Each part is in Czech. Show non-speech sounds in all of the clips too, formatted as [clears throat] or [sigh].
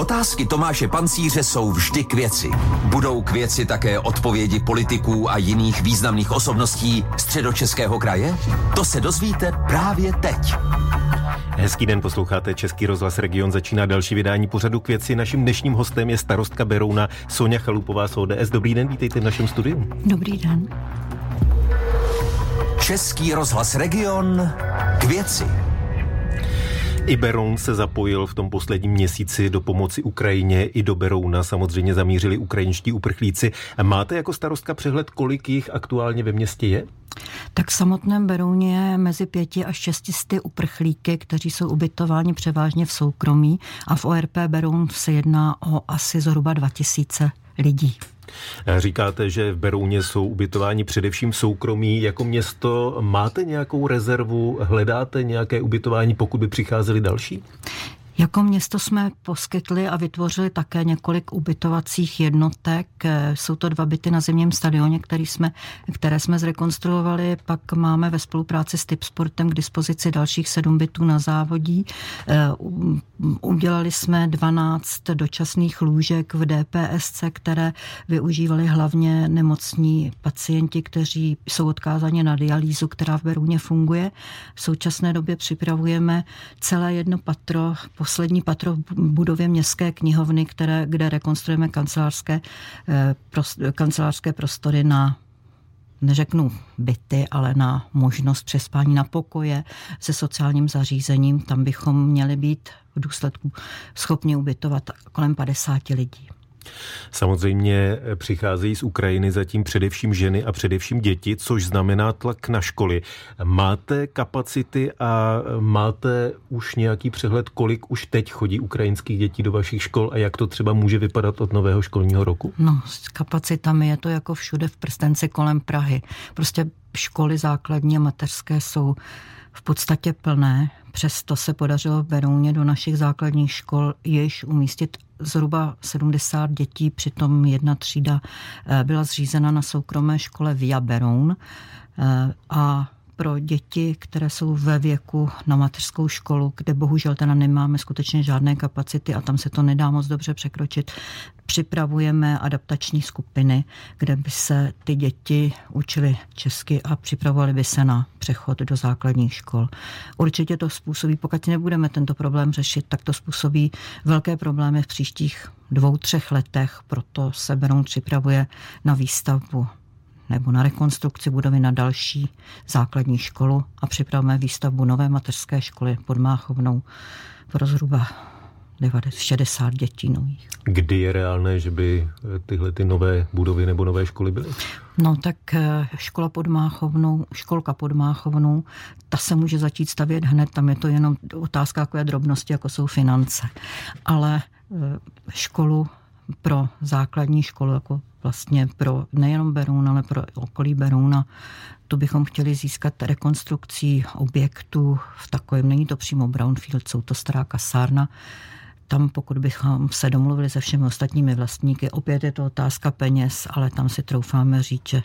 Otázky Tomáše Pancíře jsou vždy k věci. Budou k věci také odpovědi politiků a jiných významných osobností středočeského kraje? To se dozvíte právě teď. Hezký den, posloucháte Český rozhlas Region. Začíná další vydání pořadu k věci. Naším dnešním hostem je starostka Berouna Sonja Chalupová z ODS. Dobrý den, vítejte v našem studiu. Dobrý den. Český rozhlas Region k věci. I Beroun se zapojil v tom posledním měsíci do pomoci Ukrajině. I do Berouna samozřejmě zamířili ukrajinští uprchlíci. Máte jako starostka přehled, kolik jich aktuálně ve městě je? Tak v samotném Berouně je mezi pěti až šestisty uprchlíky, kteří jsou ubytováni převážně v soukromí a v ORP Beroun se jedná o asi zhruba 2000 lidí. Říkáte, že v Berouně jsou ubytováni především soukromí. Jako město máte nějakou rezervu, hledáte nějaké ubytování, pokud by přicházeli další? Jako město jsme poskytli a vytvořili také několik ubytovacích jednotek. Jsou to dva byty na zimním stadioně, který jsme, které jsme zrekonstruovali. Pak máme ve spolupráci s Tipsportem k dispozici dalších sedm bytů na závodí. Eh, udělali jsme 12 dočasných lůžek v DPSC, které využívali hlavně nemocní pacienti, kteří jsou odkázáni na dialýzu, která v Beruně funguje. V současné době připravujeme celé jedno patro poslední patro v budově městské knihovny, které, kde rekonstruujeme kancelářské, eh, kancelářské prostory na neřeknu byty, ale na možnost přespání na pokoje se sociálním zařízením. Tam bychom měli být v důsledku schopni ubytovat kolem 50 lidí. Samozřejmě přicházejí z Ukrajiny zatím především ženy a především děti, což znamená tlak na školy. Máte kapacity a máte už nějaký přehled, kolik už teď chodí ukrajinských dětí do vašich škol a jak to třeba může vypadat od nového školního roku? No, s kapacitami je to jako všude v prstence kolem Prahy. Prostě školy základní a mateřské jsou v podstatě plné. Přesto se podařilo v Berouně do našich základních škol již umístit zhruba 70 dětí, přitom jedna třída eh, byla zřízena na soukromé škole Via Beroun eh, a pro děti, které jsou ve věku na mateřskou školu, kde bohužel teda nemáme skutečně žádné kapacity a tam se to nedá moc dobře překročit, připravujeme adaptační skupiny, kde by se ty děti učily česky a připravovali by se na přechod do základních škol. Určitě to způsobí, pokud nebudeme tento problém řešit, tak to způsobí velké problémy v příštích dvou, třech letech, proto se Beroun připravuje na výstavbu nebo na rekonstrukci budovy na další základní školu a připravujeme výstavbu nové mateřské školy pod Máchovnou pro zhruba 60 dětí nových. Kdy je reálné, že by eh, tyhle ty nové budovy nebo nové školy byly? No tak eh, škola pod Máchovnou, školka pod Máchovnou, ta se může začít stavět hned, tam je to jenom otázka takové drobnosti, jako jsou finance. Ale eh, školu pro základní školu, jako vlastně pro nejenom Beroun, ale pro okolí Berouna. To bychom chtěli získat rekonstrukcí objektů v takovém, není to přímo Brownfield, jsou to stará kasárna, tam pokud bychom se domluvili se všemi ostatními vlastníky, opět je to otázka peněz, ale tam si troufáme říct, že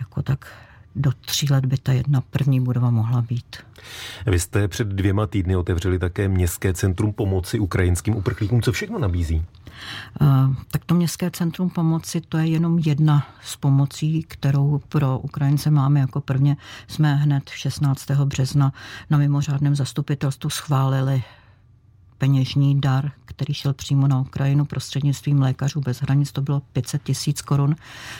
jako tak do tří let by ta jedna první budova mohla být. Vy jste před dvěma týdny otevřeli také Městské centrum pomoci ukrajinským uprchlíkům. Co všechno nabízí? Eh, tak to Městské centrum pomoci, to je jenom jedna z pomocí, kterou pro Ukrajince máme jako prvně. Jsme hned 16. března na mimořádném zastupitelstvu schválili peněžní dar, který šel přímo na Ukrajinu prostřednictvím lékařů bez hranic, to bylo 500 tisíc korun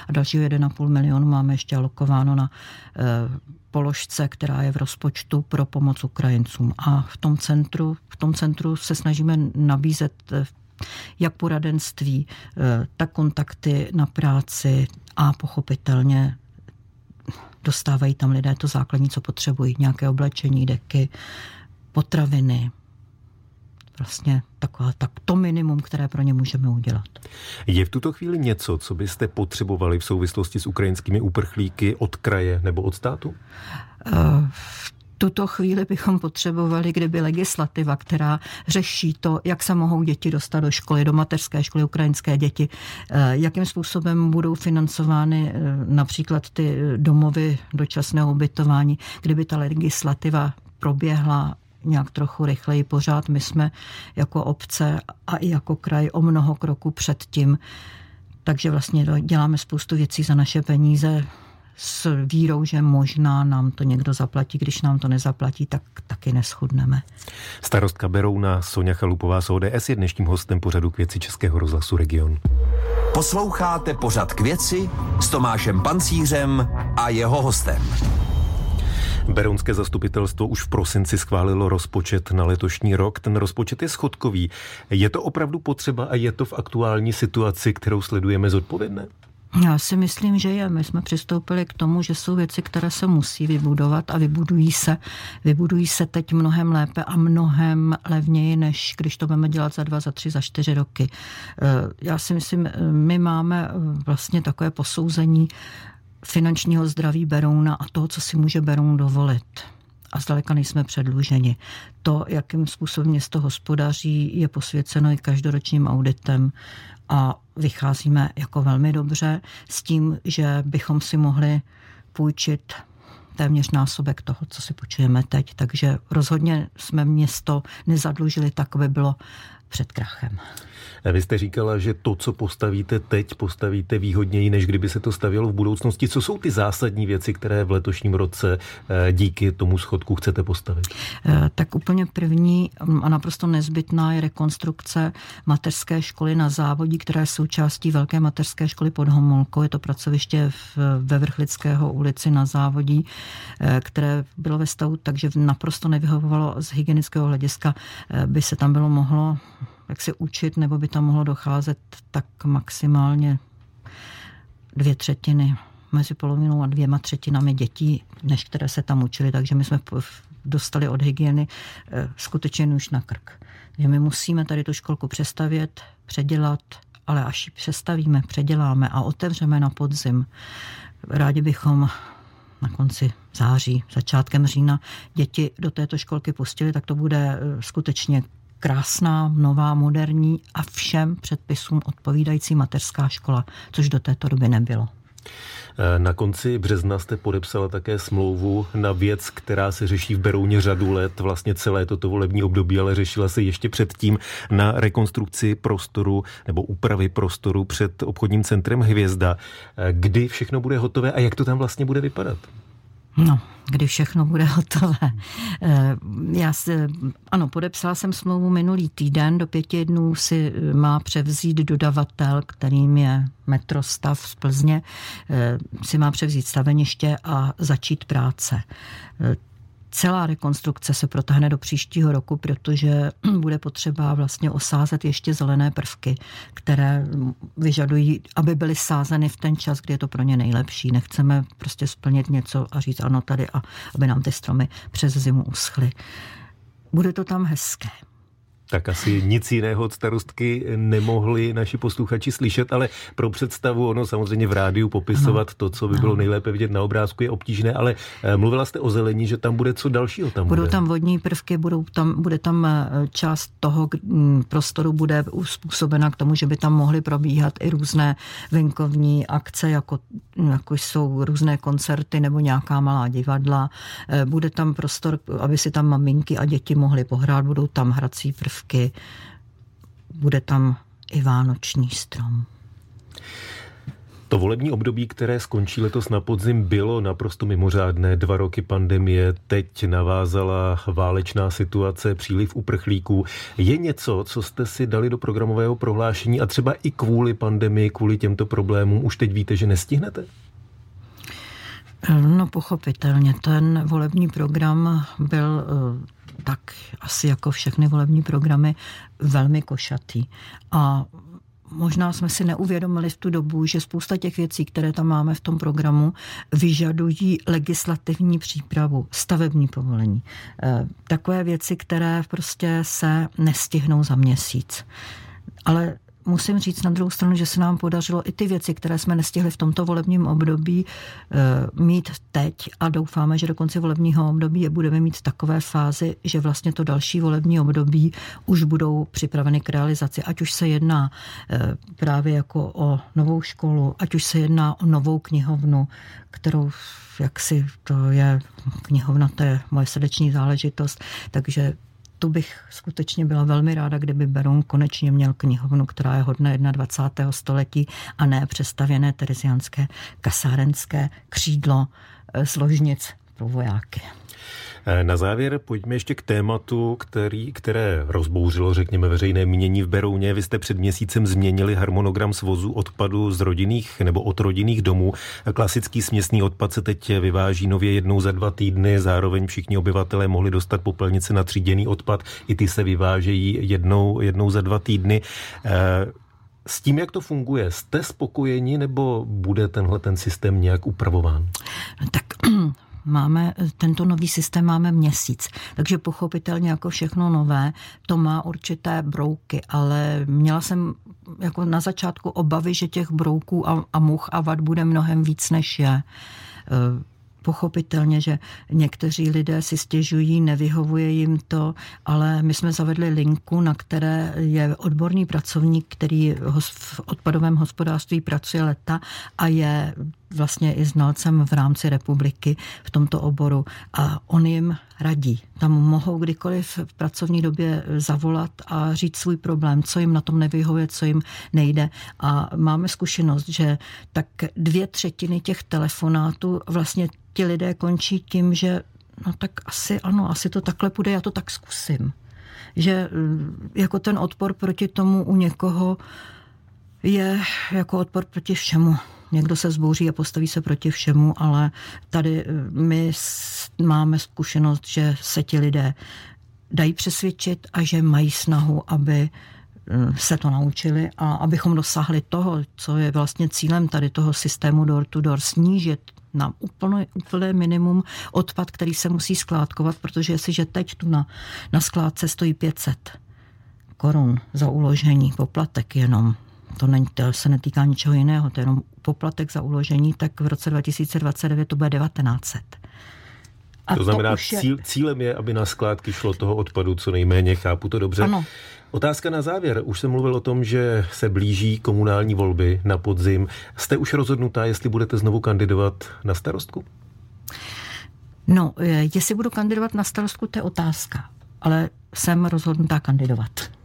a dalšího 1,5 milionu máme ještě alokováno na e, položce, která je v rozpočtu pro pomoc Ukrajincům. A v tom centru, v tom centru se snažíme nabízet eh, jak poradenství, eh, tak kontakty na práci a pochopitelně dostávají tam lidé to základní, co potřebují. Nějaké oblečení, deky, potraviny, vlastně taková, tak to minimum, které pro ně můžeme udělat. Je v tuto chvíli něco, co byste potřebovali v souvislosti s ukrajinskými uprchlíky od kraje nebo od státu? Uh, v tuto chvíli bychom potřebovali, kdyby legislativa, která řeší to, jak se mohou děti dostat do školy, do mateřské školy, ukrajinské děti, eh, jakým způsobem budou financovány eh, například ty domovy dočasného ubytování, kdyby ta legislativa proběhla nějak trochu rychleji. Pořád my jsme jako obce a i jako kraj o mnoho kroků před tím, takže vlastně děláme spoustu věcí za naše peníze s vírou, že možná nám to někdo zaplatí, když nám to nezaplatí, tak taky neschudneme. Starostka Berouna Sonja Chalupová z ODS je dnešním hostem pořadu k věci Českého rozhlasu Region. Posloucháte pořad k věci s Tomášem Pancířem a jeho hostem. Berounské zastupitelstvo už v prosinci schválilo rozpočet na letošní rok. Ten rozpočet je schodkový. Je to opravdu potřeba a je to v aktuální situaci, kterou sledujeme zodpovědné? Já si myslím, že je. My jsme přistoupili k tomu, že jsou věci, které se musí vybudovat a vybudují se. Vybudují se teď mnohem lépe a mnohem levněji, než když to budeme dělat za dva, za tři, za čtyři roky. Eh, já si myslím, my máme vlastně takové posouzení finančního zdraví Berouna a toho, co si může Beroun dovolit a zdaleka nejsme předluženi. To, jakým způsobem město hospodaří, je posvěceno i každoročním auditem a vycházíme jako velmi dobře s tím, že bychom si mohli půjčit téměř násobek toho, co si půjčujeme teď. Takže rozhodně jsme město nezadlužili tak, aby bylo před krachem. Vy jste říkala, že to, co postavíte teď, postavíte výhodněji, než kdyby se to stavělo v budoucnosti. Co jsou ty zásadní věci, které v letošním roce eh, díky tomu schodku chcete postavit? Eh, tak úplně první a naprosto nezbytná je rekonstrukce mateřské školy na závodí, která je součástí velké mateřské školy pod Homolkou. Je to pracoviště ve Vrchlického ulici na závodí, eh, které bylo ve stavu, takže naprosto nevyhovovalo z hygienického hlediska, by se tam bylo mohlo jak se učit, nebo by tam mohlo docházet tak maximálně dvě třetiny, mezi polovinou a dvěma třetinami dětí, než které se tam učili, takže my jsme dostali od hygieny eh, skutečně už na krk. Takže my musíme tady tu školku přestavět, předělat, ale až ji přestavíme, předěláme a otevřeme na podzim, rádi bychom na konci září, začátkem října děti do této školky pustili, tak to bude eh, skutečně krásná, nová, moderní a všem předpisům odpovídající mateřská škola, což do této doby nebylo. Eh, na konci března jste podepsala také smlouvu na věc, která se řeší v Berouně řadu let, vlastně celé toto volební období, ale řešila se ještě předtím na rekonstrukci prostoru nebo úpravy prostoru před obchodním centrem Hvězda. Eh, kdy všechno bude hotové a jak to tam vlastně bude vypadat? No, kdy všechno bude [laughs] hotové. Eh, já si, ano, podepsala jsem smlouvu minulý týden, do pěti dnů si eh, má převzít dodavatel, kterým je metrostav z Plzně, eh, si má převzít staveniště a začít práce. Celá rekonstrukce se protáhne do příštího roku, protože [clears throat] bude potřeba vlastně osázet ještě zelené prvky, které vyžadují, aby byly sázeny v ten čas, kdy je to pro ně nejlepší. Nechceme prostě splnit něco a říct ano tady a aby nám ty stromy přes zimu uschly. Bude to tam hezké tak asi nic jiného od starostky nemohli naši posluchači slyšet, ale pro představu ono samozřejmě v rádiu popisovat to, co by bylo nejlépe vidět na obrázku, je obtížné, ale eh, mluvila jste o zelení, že tam bude co dalšího tam Budou bude. tam vodní prvky, budou tam, bude tam eh, část toho mm, prostoru bude uspůsobena k tomu, že by tam mohly probíhat i různé venkovní akce, jako, jako jsou různé koncerty nebo nějaká malá divadla. Eh, bude tam prostor, aby si tam maminky a děti mohly pohrát, budou tam hrací prvky prvky. Bude tam i vánoční strom. To volební období, které skončí letos na podzim, bylo naprosto mimořádné. Dva roky pandemie, teď navázala válečná situace, příliv uprchlíků. Je něco, co jste si dali do programového prohlášení a třeba i kvůli pandemii, kvůli těmto problémům, už teď víte, že nestihnete? No pochopitelně, ten volební program byl tak asi jako všechny volební programy velmi košatý. A možná jsme si neuvědomili v tu dobu, že spousta těch věcí, které tam máme v tom programu, vyžadují legislativní přípravu, stavební povolení. E, takové věci, které prostě se nestihnou za měsíc. Ale musím říct na druhou stranu, že se nám podařilo i ty věci, které jsme nestihli v tomto volebním období, eh, mít teď a doufáme, že do konce volebního období je budeme mít takové fázi, že vlastně to další volební období už budou připraveny k realizaci. Ať už se jedná eh, právě jako o novou školu, ať už se jedná o novou knihovnu, kterou jak si to je knihovna, to je moje srdeční záležitost, takže tu bych skutečně byla velmi ráda, kdyby Beroun konečně měl knihovnu, která je hodna 21. století a ne přestavěné terezianské kasárenské křídlo složnic eh, pro vojáky. Eh, na závěr pojďme ještě k tématu, který, které rozbouřilo, řekněme, veřejné mínění v Berouně. Vy jste před měsícem změnili harmonogram svozu odpadu z rodinných nebo od rodinných domů. Klasický směsný odpad se teď vyváží nově jednou za dva týdny, zároveň všichni obyvatelé mohli dostat popelnice na tříděný odpad, i ty se vyvážejí jednou, jednou za dva týdny. Eh, s tím, jak to funguje, jste spokojeni nebo bude tenhle ten systém nějak upravován? Máme, tento nový systém máme měsíc, takže pochopitelně jako všechno nové, to má určité brouky, ale měla jsem jako na začátku obavy, že těch brouků a, a much a vad bude mnohem víc, než je. Pochopitelně, že někteří lidé si stěžují, nevyhovuje jim to, ale my jsme zavedli linku, na které je odborný pracovník, který v odpadovém hospodářství pracuje leta a je vlastně i znalcem v rámci republiky v tomto oboru a on jim radí. Tam mohou kdykoliv v pracovní době zavolat a říct svůj problém, co jim na tom nevyhovuje, co jim nejde. A máme zkušenost, že tak dvě třetiny těch telefonátů vlastně ti lidé končí tím, že no tak asi ano, asi to takhle půjde, já to tak zkusím. Že mm, jako ten odpor proti tomu u někoho je jako odpor proti všemu. Někdo se zbouří a postaví se proti všemu, ale tady mm, my máme zkušenost, že se ti lidé dají přesvědčit a že mají snahu, aby mm, se to naučili a abychom dosáhli toho, co je vlastně cílem tady toho systému door to door, snížit na úplné, úplné minimum odpad, který se musí skládkovat, protože jestliže teď tu na, na skládce stojí 500 korun za uložení, poplatek jenom, to, není, to se netýká ničeho jiného, to je jenom poplatek za uložení, tak v roce 2029 to bude 1900. A to znamená, to je... cíl, cílem je, aby na skládky šlo toho odpadu co nejméně, chápu to dobře. Ano. Otázka na závěr. Už jsem mluvil o tom, že se blíží komunální volby na podzim. Jste už rozhodnutá, jestli budete znovu kandidovat na starostku? No, eh, jestli budu kandidovat na starostku, to je otázka. Ale jsem rozhodnutá kandidovat.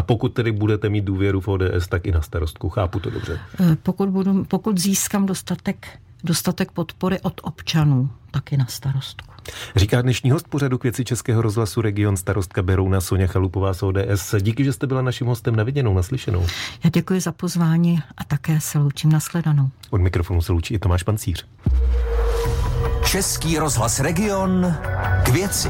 A pokud tedy budete mít důvěru v ODS, tak i na starostku. Chápu to dobře. Eh, pokud, budu, pokud získám dostatek, dostatek podpory od občanů, tak i na starostku. Říká dnešní host pořadu k věci Českého rozhlasu Region starostka Berouna Sonja Chalupová z ODS. Díky, že jste byla naším hostem na viděnou, naslyšenou. Já děkuji za pozvání a také se loučím na sledanou. Od mikrofonu se loučí i Tomáš Pancíř. Český rozhlas Region k věci.